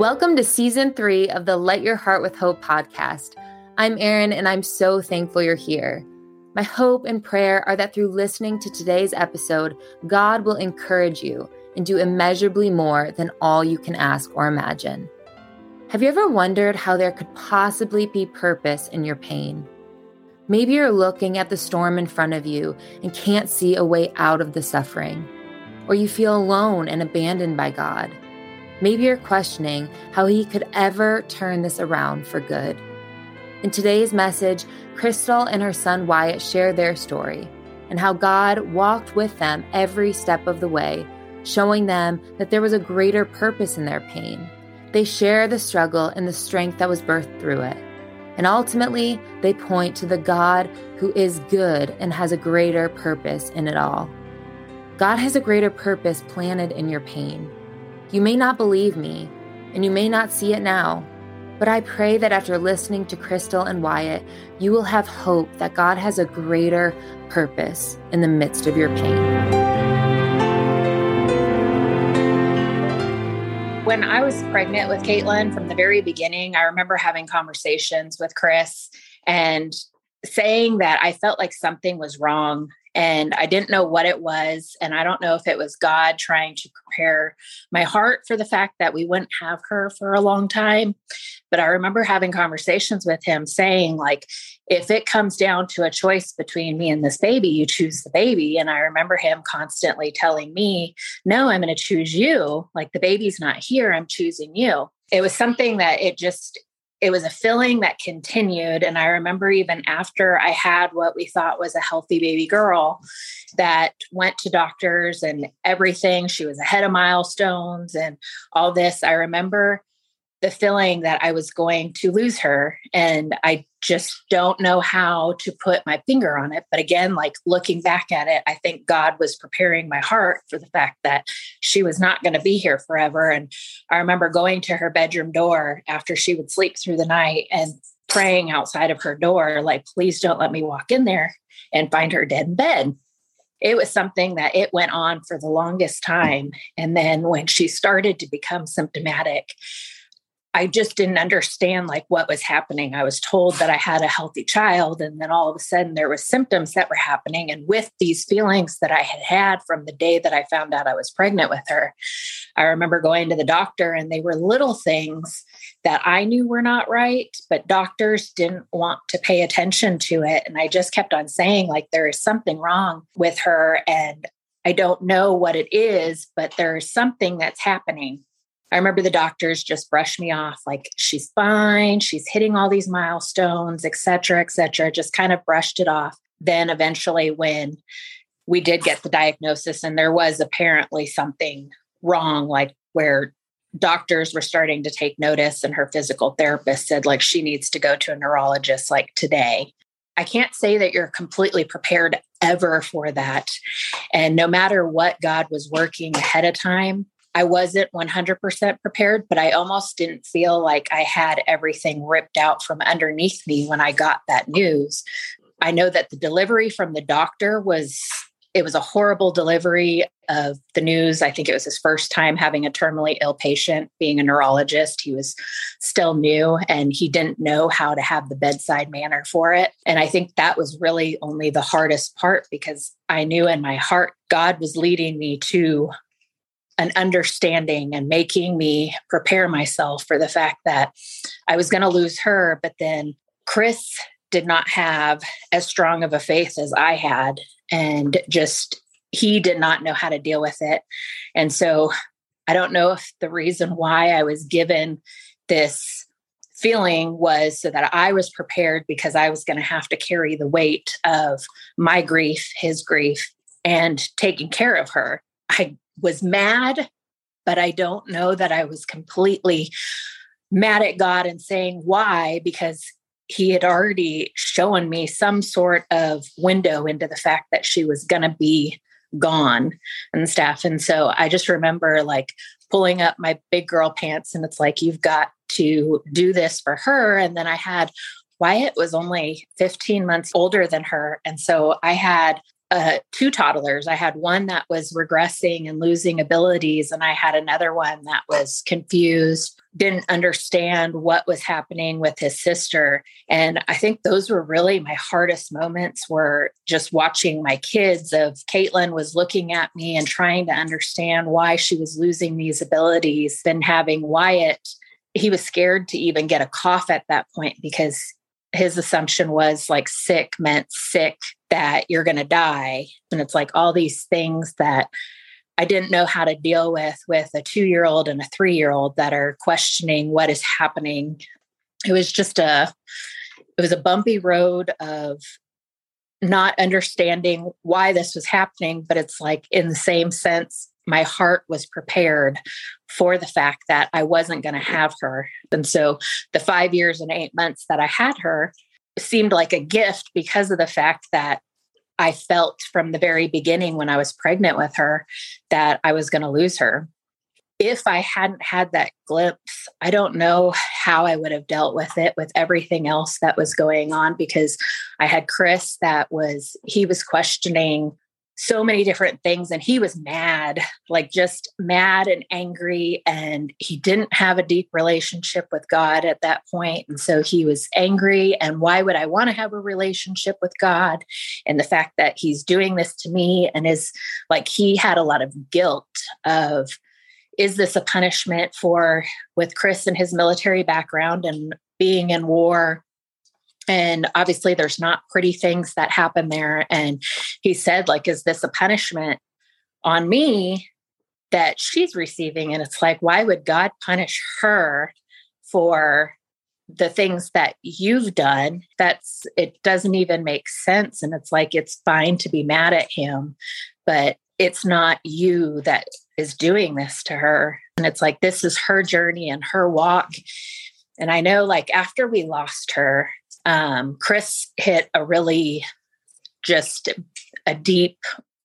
Welcome to season three of the Light Your Heart with Hope podcast. I'm Erin, and I'm so thankful you're here. My hope and prayer are that through listening to today's episode, God will encourage you and do immeasurably more than all you can ask or imagine. Have you ever wondered how there could possibly be purpose in your pain? Maybe you're looking at the storm in front of you and can't see a way out of the suffering, or you feel alone and abandoned by God. Maybe you're questioning how He could ever turn this around for good. In today's message, Crystal and her son Wyatt share their story and how God walked with them every step of the way, showing them that there was a greater purpose in their pain. They share the struggle and the strength that was birthed through it. And ultimately, they point to the God who is good and has a greater purpose in it all. God has a greater purpose planted in your pain. You may not believe me, and you may not see it now, but I pray that after listening to Crystal and Wyatt, you will have hope that God has a greater purpose in the midst of your pain. When I was pregnant with Katelynn from the very beginning, I remember having conversations with Chris and saying that I felt like something was wrong and I didn't know what it was. And I don't know if it was God trying to prepare my heart for the fact that we wouldn't have her for a long time. But I remember having conversations with him saying, like, if it comes down to a choice between me and this baby, you choose the baby. And I remember him constantly telling me, no, I'm going to choose you. Like, the baby's not here, I'm choosing you. It was something that it just, it was a feeling that continued. And I remember even after I had what we thought was a healthy baby girl that went to doctors and everything, she was ahead of milestones and all this. I remember the feeling that I was going to lose her. And I just don't know how to put my finger on it. But again, like looking back at it, I think God was preparing my heart for the fact that she was not going to be here forever. And I remember going to her bedroom door after she would sleep through the night and praying outside of her door, like, please don't let me walk in there and find her dead in bed it was something that it went on for the longest time. And then when she started to become symptomatic, I just didn't understand like what was happening. I was told that I had a healthy child and then all of a sudden there was symptoms that were happening and with these feelings that I had had from the day that I found out I was pregnant with her. I remember going to the doctor and they were little things that I knew were not right, but doctors didn't want to pay attention to it and I just kept on saying like there is something wrong with her and I don't know what it is, but there's something that's happening I remember the doctors just brushed me off like she's fine, she's hitting all these milestones, et cetera, et cetera, just kind of brushed it off. Then eventually, when we did get the diagnosis, and there was apparently something wrong, like where doctors were starting to take notice, and her physical therapist said, like, she needs to go to a neurologist like today. I can't say that you're completely prepared ever for that. And no matter what God was working ahead of time, I wasn't 100% prepared, but I almost didn't feel like I had everything ripped out from underneath me when I got that news. I know that the delivery from the doctor was it was a horrible delivery of the news. I think it was his first time having a terminally ill patient, being a neurologist. He was still new and he didn't know how to have the bedside manner for it. And I think that was really only the hardest part because I knew in my heart God was leading me to an understanding and making me prepare myself for the fact that I was going to lose her. But then Chris did not have as strong of a faith as I had. And just, he did not know how to deal with it. And so I don't know if the reason why I was given this feeling was so that I was prepared because I was going to have to carry the weight of my grief, his grief, and taking care of her. I was mad, but I don't know that I was completely mad at God and saying why, because he had already shown me some sort of window into the fact that she was going to be gone and stuff. And so I just remember like pulling up my big girl pants and it's like, you've got to do this for her. And then I had Wyatt was only 15 months older than her. And so I had uh, two toddlers. I had one that was regressing and losing abilities, and I had another one that was confused, didn't understand what was happening with his sister. And I think those were really my hardest moments were just watching my kids of Katelynn was looking at me and trying to understand why she was losing these abilities, then having Wyatt he was scared to even get a cough at that point because his assumption was like sick meant sick that you're going to die. And it's like all these things that I didn't know how to deal with with a two year old and a three year old that are questioning what is happening. It was just a, it was a bumpy road of not understanding why this was happening, but it's like in the same sense, my heart was prepared for the fact that I wasn't going to have her. And so the five years and eight months that I had her seemed like a gift because of the fact that I felt from the very beginning when I was pregnant with her that I was going to lose her. If I hadn't had that glimpse, I don't know how I would have dealt with it with everything else that was going on because I had Chris that was, he was questioning so many different things and he was mad like just mad and angry and he didn't have a deep relationship with god at that point and so he was angry and why would i want to have a relationship with god? And the fact that he's doing this to me and is like he had a lot of guilt of is this a punishment for with chris and his military background and being in war and obviously there's not pretty things that happen there. And he said like is this a punishment on me that she's receiving? And it's like why would god punish her for the things that you've done? That's it doesn't even make sense. And it's like it's fine to be mad at him but it's not you that is doing this to her. And it's like this is her journey and her walk. And i know like after we lost her um, Chris hit a really just a deep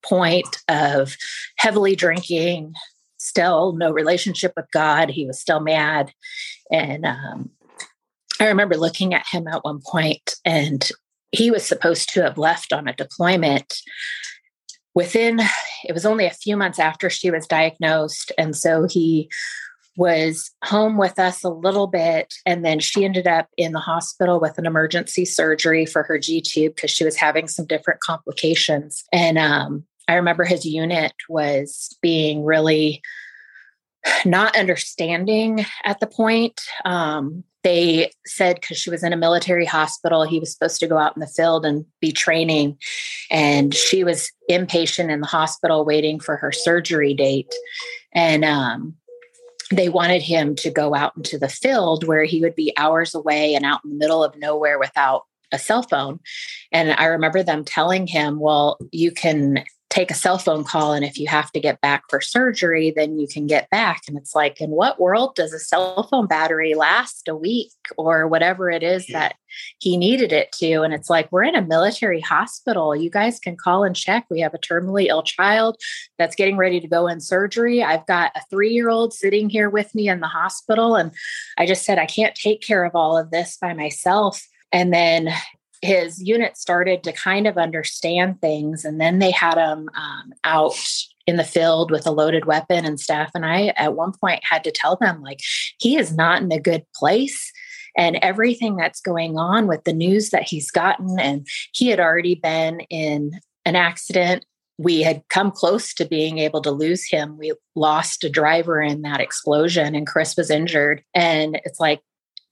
point of heavily drinking, still no relationship with God. He was still mad. And um, I remember looking at him at one point, and he was supposed to have left on a deployment within, it was only a few months after she was diagnosed. And so he was home with us a little bit. And then she ended up in the hospital with an emergency surgery for her G tube because she was having some different complications. And um, I remember his unit was being really not understanding at the point. Um, they said because she was in a military hospital, he was supposed to go out in the field and be training. And she was inpatient in the hospital waiting for her surgery date. And um, they wanted him to go out into the field where he would be hours away and out in the middle of nowhere without a cell phone. And I remember them telling him, well, you can take a cell phone call and if you have to get back for surgery then you can get back. And it's like in what world does a cell phone battery last a week or whatever it is that he needed it to? And it's like we're in a military hospital. You guys can call and check. We have a terminally ill child that's getting ready to go in surgery. I've got a 3 year old sitting here with me in the hospital and i just said i can't take care of all of this by myself. And then his unit started to kind of understand things and then they had him um, out in the field with a loaded weapon and stuff. And i at one point had to tell them like he is not in a good place and everything that's going on with the news that he's gotten and he had already been in an accident. We had come close to being able to lose him. We lost a driver in that explosion and chris was injured. And it's like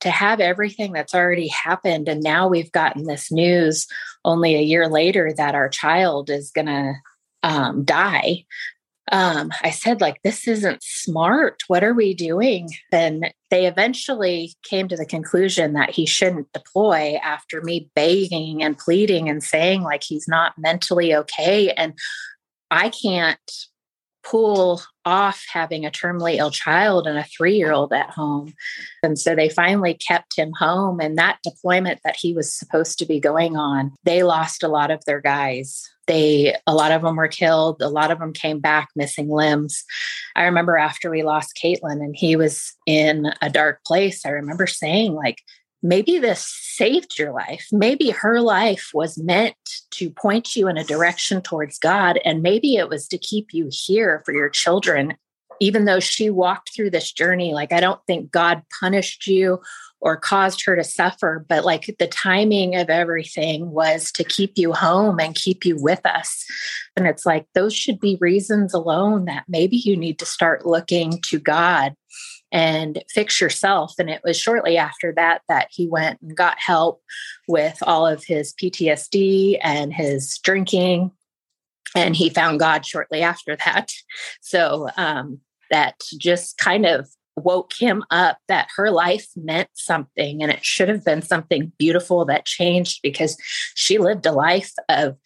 to have everything that's already happened and now we've gotten this news only a year later that our child is going to um, die. Um, i said like this isn't smart. What are we doing? And they eventually came to the conclusion that he shouldn't deploy after me begging and pleading and saying like he's not mentally okay and i can't pull off having a terminally ill child and a three year old at home. And so they finally kept him home. And that deployment that he was supposed to be going on, they lost a lot of their guys. They, a lot of them were killed. A lot of them came back missing limbs. I remember after we lost Katelynn and he was in a dark place, I remember saying, like, maybe this saved your life. Maybe her life was meant to point you in a direction towards God. And maybe it was to keep you here for your children. Even though she walked through this journey, like I don't think God punished you or caused her to suffer, but like the timing of everything was to keep you home and keep you with us. And it's like those should be reasons alone that maybe you need to start looking to God and fix yourself. And it was shortly after that that he went and got help with all of his PTSD and his drinking. And he found God shortly after that. So um, that just kind of woke him up that her life meant something and it should have been something beautiful that changed because she lived a life of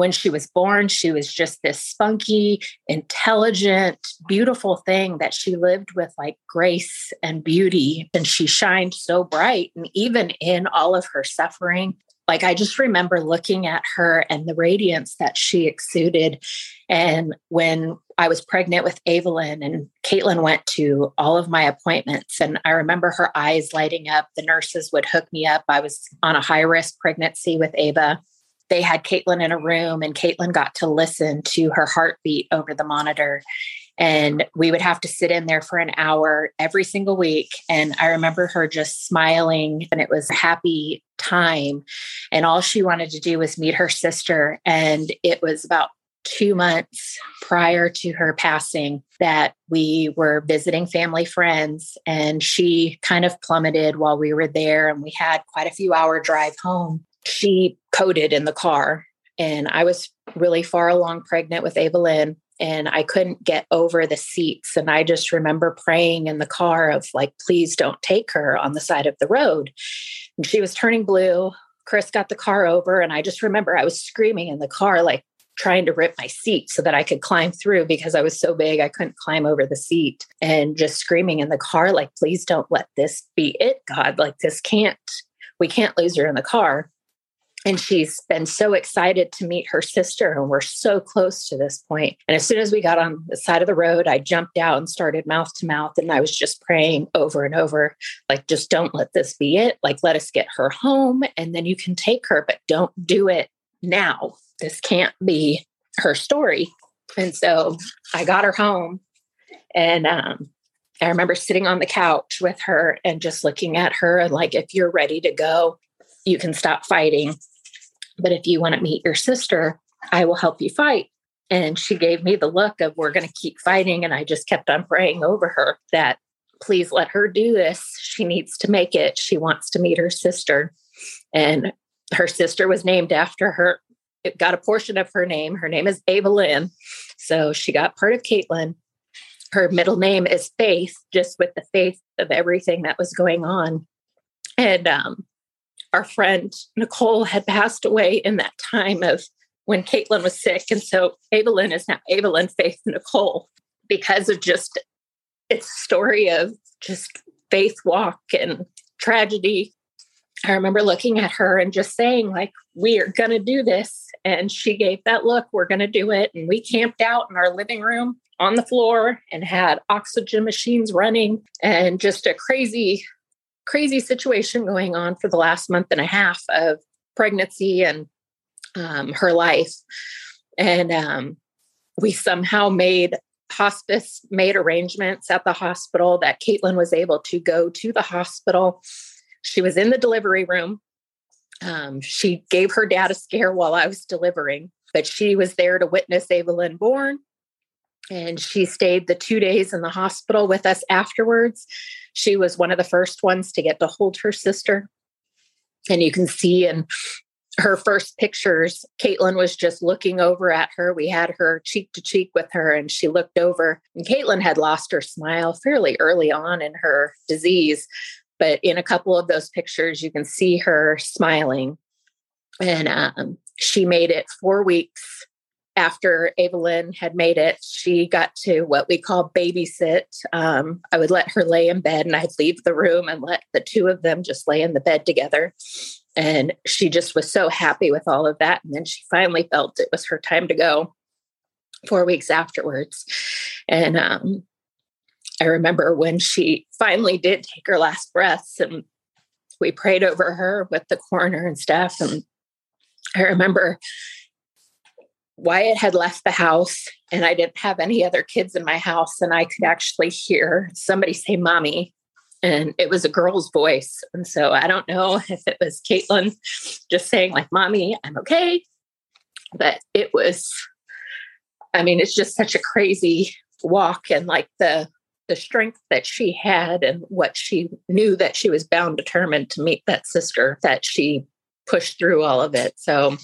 when she was born, she was just this spunky, intelligent, beautiful thing that she lived with like grace and beauty. And she shined so bright. And even in all of her suffering, like I just remember looking at her and the radiance that she exuded. And when I was pregnant with Evelyn and Katelynn went to all of my appointments, and I remember her eyes lighting up. The nurses would hook me up. I was on a high risk pregnancy with Ava they had Katelynn in a room and Katelynn got to listen to her heartbeat over the monitor. And we would have to sit in there for an hour every single week. And I remember her just smiling, and it was a happy time. And all she wanted to do was meet her sister. And it was about two months prior to her passing that we were visiting family friends and she kind of plummeted while we were there and we had quite a few hour drive home she coded in the car. And I was really far along pregnant with Evelyn and I couldn't get over the seats. And I just remember praying in the car of like, please don't take her on the side of the road. And she was turning blue. Chris got the car over. And I just remember I was screaming in the car, like trying to rip my seat so that I could climb through because I was so big I couldn't climb over the seat and just screaming in the car, like, please don't let this be it, God. Like, this can't, we can't lose her in the car and she's been so excited to meet her sister and we're so close to this point. And as soon as we got on the side of the road i jumped out and started mouth to mouth and i was just praying over and over like just don't let this be it. Like let us get her home and then you can take her but don't do it now. This can't be her story. And so i got her home and um, I remember sitting on the couch with her and just looking at her and like, if you're ready to go, you can stop fighting but if you want to meet your sister, I will help you fight. And she gave me the look of, we're going to keep fighting. And I just kept on praying over her that please let her do this. She needs to make it. She wants to meet her sister. And her sister was named after her, it got a portion of her name. Her name is Evelyn. So she got part of Katelynn. Her middle name is Faith, just with the faith of everything that was going on. And um, our friend Nicole had passed away in that time of when Katelynn was sick. And so Evelyn is now Evelyn Faith Nicole because of just its story of just faith walk and tragedy. I remember looking at her and just saying, like, we are going to do this. And she gave that look, we're going to do it. And we camped out in our living room on the floor and had oxygen machines running and just a crazy crazy situation going on for the last month and a half of pregnancy and um, her life. And um, we somehow made hospice made arrangements at the hospital that Katelynn was able to go to the hospital. She was in the delivery room. Um, she gave her dad a scare while I was delivering, but she was there to witness Evelyn born. And she stayed the two days in the hospital with us afterwards. She was one of the first ones to get to hold her sister. And you can see in her first pictures, Katelynn was just looking over at her. We had her cheek to cheek with her, and she looked over. And Katelynn had lost her smile fairly early on in her disease. But in a couple of those pictures, you can see her smiling. And um, she made it four weeks after Evelyn had made it, she got to what we call babysit. Um, I would let her lay in bed and I'd leave the room and let the two of them just lay in the bed together. And she just was so happy with all of that. And then she finally felt it was her time to go four weeks afterwards. And um, I remember when she finally did take her last breaths and we prayed over her with the coroner and stuff. And I remember Wyatt had left the house and I didn't have any other kids in my house. And I could actually hear somebody say, Mommy. And it was a girl's voice. And so I don't know if it was Katelynn just saying, like, Mommy, I'm okay. But it was, I mean, it's just such a crazy walk and like the the strength that she had and what she knew that she was bound determined to meet that sister that she pushed through all of it. So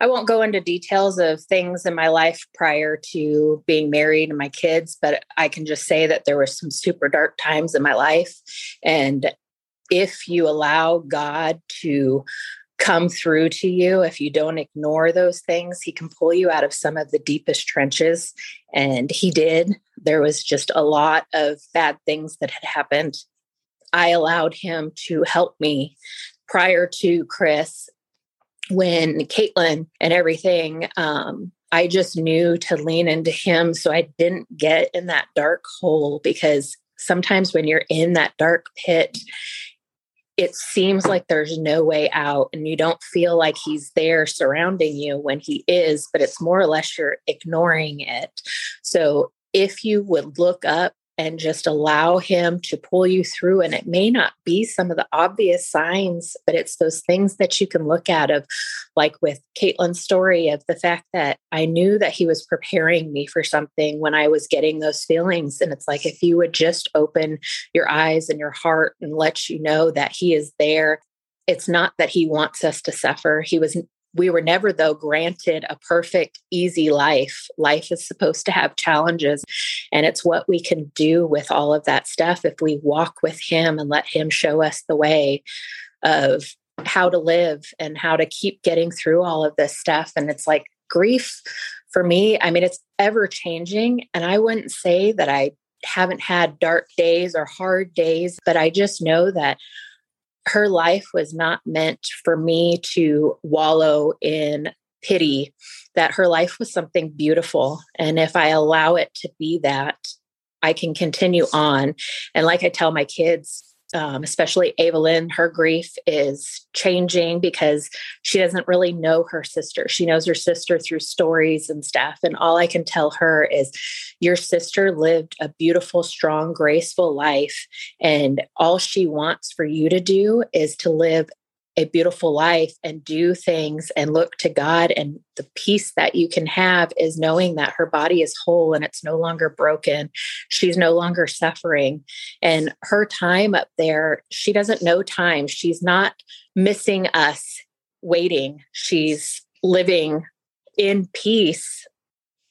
I won't go into details of things in my life prior to being married and my kids, but I can just say that there were some super dark times in my life. And if you allow God to come through to you, if you don't ignore those things, He can pull you out of some of the deepest trenches. And He did. There was just a lot of bad things that had happened. I allowed Him to help me prior to Chris when Katelynn and everything, um, I just knew to lean into him so I didn't get in that dark hole because sometimes when you're in that dark pit, it seems like there's no way out and you don't feel like he's there surrounding you when he is, but it's more or less you're ignoring it. So if you would look up and just allow him to pull you through. And it may not be some of the obvious signs, but it's those things that you can look at of like with Katelynn's story of the fact that I knew that he was preparing me for something when I was getting those feelings. And it's like if you would just open your eyes and your heart and let you know that he is there it's not that he wants us to suffer. He was we were never, though, granted a perfect, easy life. Life is supposed to have challenges. And it's what we can do with all of that stuff if we walk with Him and let Him show us the way of how to live and how to keep getting through all of this stuff. And it's like grief for me, I mean, it's ever changing. And I wouldn't say that I haven't had dark days or hard days, but I just know that her life was not meant for me to wallow in pity, that her life was something beautiful. And if I allow it to be that, I can continue on. And like I tell my kids, um, especially Evelyn, her grief is changing because she doesn't really know her sister. She knows her sister through stories and stuff. And all I can tell her is, Your sister lived a beautiful, strong, graceful life. And all she wants for you to do is to live a beautiful life and do things and look to God. And the peace that you can have is knowing that her body is whole and it's no longer broken. She's no longer suffering. And her time up there, she doesn't know time. She's not missing us waiting, she's living in peace.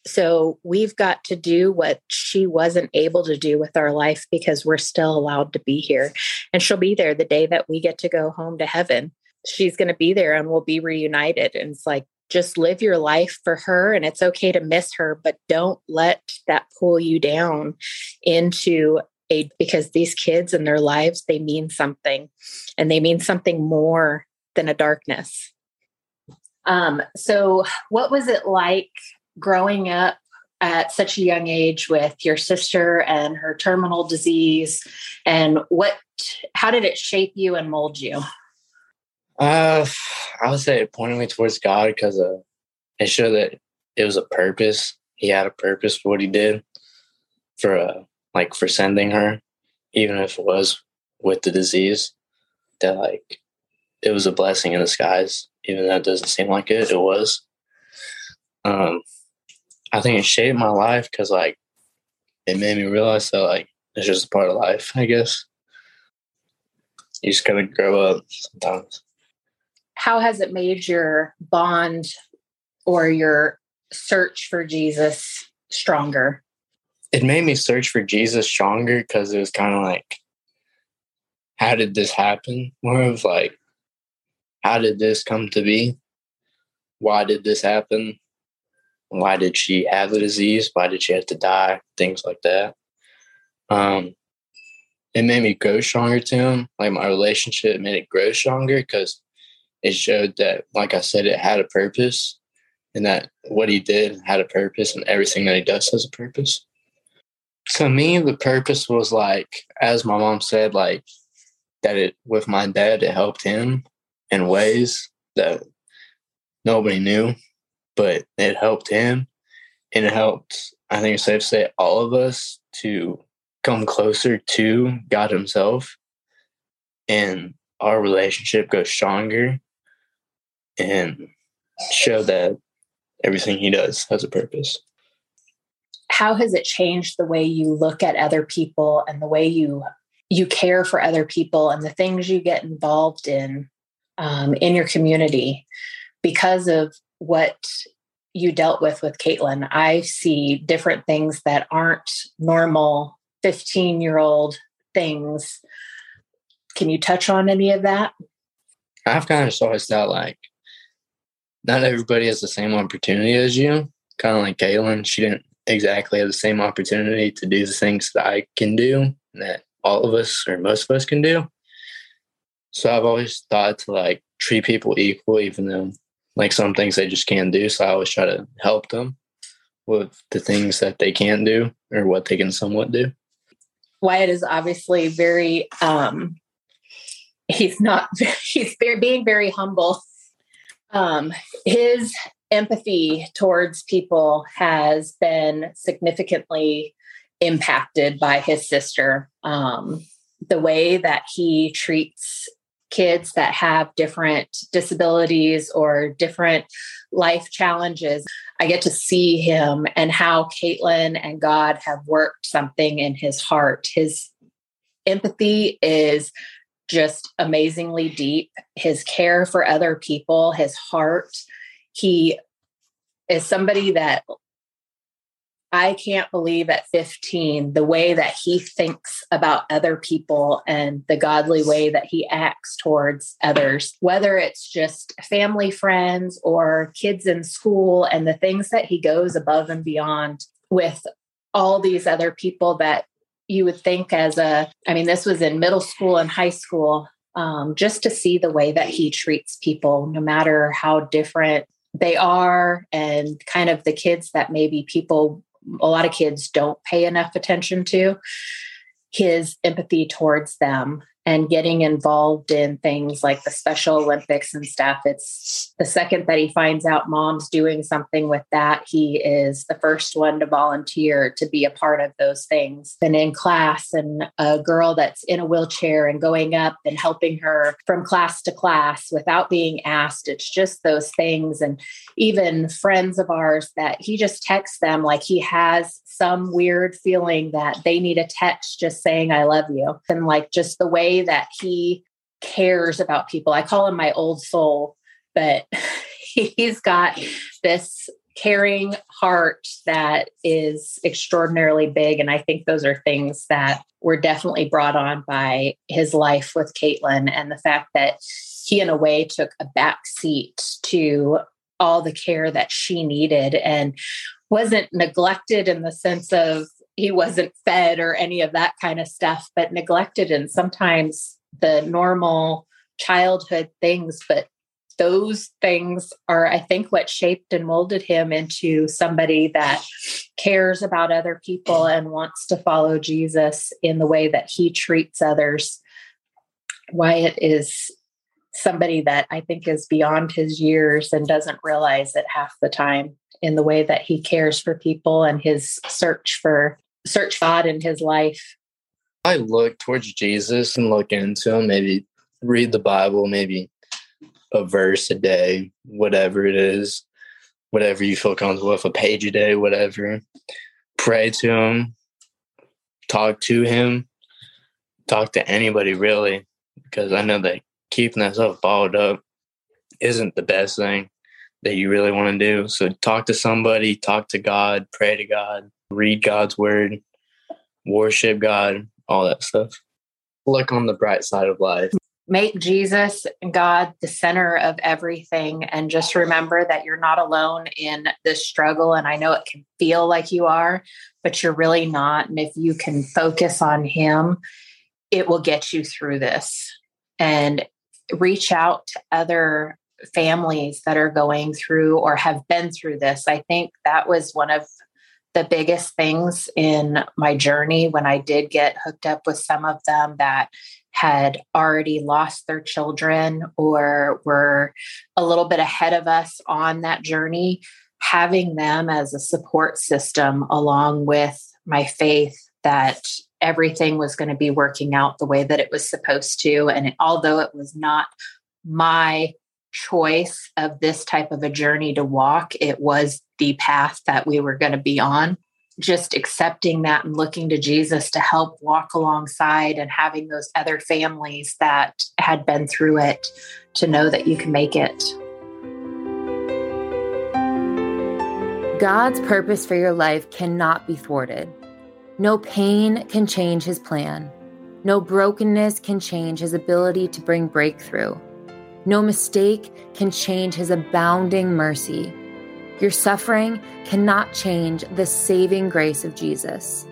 So we've got to do what she wasn't able to do with our life because we're still allowed to be here. And she'll be there the day that we get to go home to heaven. She's going to be there and we'll be reunited. And it's like, just live your life for her. And it's okay to miss her, but don't let that pull you down into a, because these kids and their lives, they mean something and they mean something more than a darkness. Um, so, what was it like growing up at such a young age with your sister and her terminal disease and what how did it shape you and mold you? Uh i would say it pointed me towards god because uh, it showed that it was a purpose. He had a purpose for what he did for uh like for sending her even if it was with the disease that like it was a blessing in disguise even though it doesn't seem like it it was. Um I think it shaped my life because like it made me realize that like it's just a part of life, I guess. You just gotta grow up sometimes. How has it made your bond or your search for Jesus stronger? It made me search for Jesus stronger because it was kind of like, how did this happen? More of like, how did this come to be? Why did this happen? Why did she have the disease? Why did she have to die? Things like that. Um, it made me grow stronger to him. Like my relationship made it grow stronger because it showed that, like I said, it had a purpose and that what he did had a purpose and everything that he does has a purpose. To me, the purpose was like, as my mom said, like that it with my dad it helped him in ways that nobody knew, but it helped him and it helped I think it's safe to say all of us to come closer to God Himself and our relationship goes stronger and show that everything He does has a purpose. How has it changed the way you look at other people and the way you you care for other people and the things you get involved in um, in your community because of what you dealt with with Katelynn? I see different things that aren't normal 15 year old things. Can you touch on any of that? I've kind of always thought like not everybody has the same opportunity as you. Kind of like Katelynn, she didn't exactly have the same opportunity to do the things that I can do that all of us or most of us can do. So I've always thought to like treat people equal, even though like some things they just can't do. So I always try to help them with the things that they can't do or what they can somewhat do. Wyatt is obviously very um he's not he's being very humble. Um his empathy towards people has been significantly impacted by his sister. Um the way that he treats kids that have different disabilities or different life challenges. I get to see him and how Katelynn and God have worked something in his heart. His empathy is just amazingly deep. His care for other people, his heart. He is somebody that I can't believe at 15 the way that he thinks about other people and the godly way that he acts towards others, whether it's just family, friends, or kids in school, and the things that he goes above and beyond with all these other people that you would think as a, I mean, this was in middle school and high school, um, just to see the way that he treats people, no matter how different they are and kind of the kids that maybe people a lot of kids don't pay enough attention to his empathy towards them and getting involved in things like the Special Olympics and stuff. It's the second that he finds out mom's doing something with that, he is the first one to volunteer to be a part of those things. And in class, and a girl that's in a wheelchair and going up and helping her from class to class without being asked. It's just those things. And even friends of ours that he just texts them like he has some weird feeling that they need a text just saying, I love you. And like just the way that he cares about people. I call him my old soul, but he's got this caring heart that is extraordinarily big. And I think those are things that were definitely brought on by his life with Katelynn and the fact that he, in a way, took a back seat to all the care that she needed and wasn't neglected in the sense of he wasn't fed or any of that kind of stuff, but neglected and sometimes the normal childhood things. But those things are, I think, what shaped and molded him into somebody that cares about other people and wants to follow Jesus in the way that he treats others. Wyatt is somebody that I think is beyond his years and doesn't realize it half the time in the way that he cares for people and his search for search God in his life. I look towards Jesus and look into him, maybe read the Bible, maybe a verse a day, whatever it is, whatever you feel comfortable with, a page a day, whatever. Pray to him, talk to him, talk to anybody really, because I know that keeping that stuff balled up isn't the best thing that you really want to do. So talk to somebody, talk to God, pray to God, read God's word, worship God, all that stuff. Look on the bright side of life. Make Jesus and God the center of everything. And just remember that you're not alone in this struggle. And I know it can feel like you are, but you're really not. And if you can focus on Him, it will get you through this. And reach out to other families that are going through or have been through this. I think that was one of the biggest things in my journey when I did get hooked up with some of them that had already lost their children or were a little bit ahead of us on that journey, having them as a support system along with my faith that everything was going to be working out the way that it was supposed to. And it, although it was not my choice of this type of a journey to walk, it was the path that we were going to be on just accepting that and looking to Jesus to help walk alongside and having those other families that had been through it to know that you can make it. God's purpose for your life cannot be thwarted. No pain can change his plan. No brokenness can change his ability to bring breakthrough. No mistake can change his abounding mercy. Your suffering cannot change the saving grace of Jesus.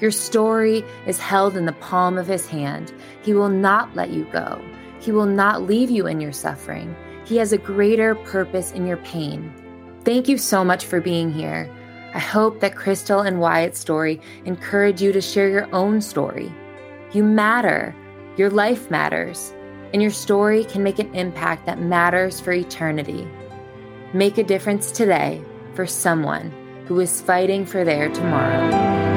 Your story is held in the palm of his hand. He will not let you go. He will not leave you in your suffering. He has a greater purpose in your pain. Thank you so much for being here. I hope that Crystal and Wyatt's story encourage you to share your own story. You matter. Your life matters. And your story can make an impact that matters for eternity. Make a difference today for someone who is fighting for their tomorrow.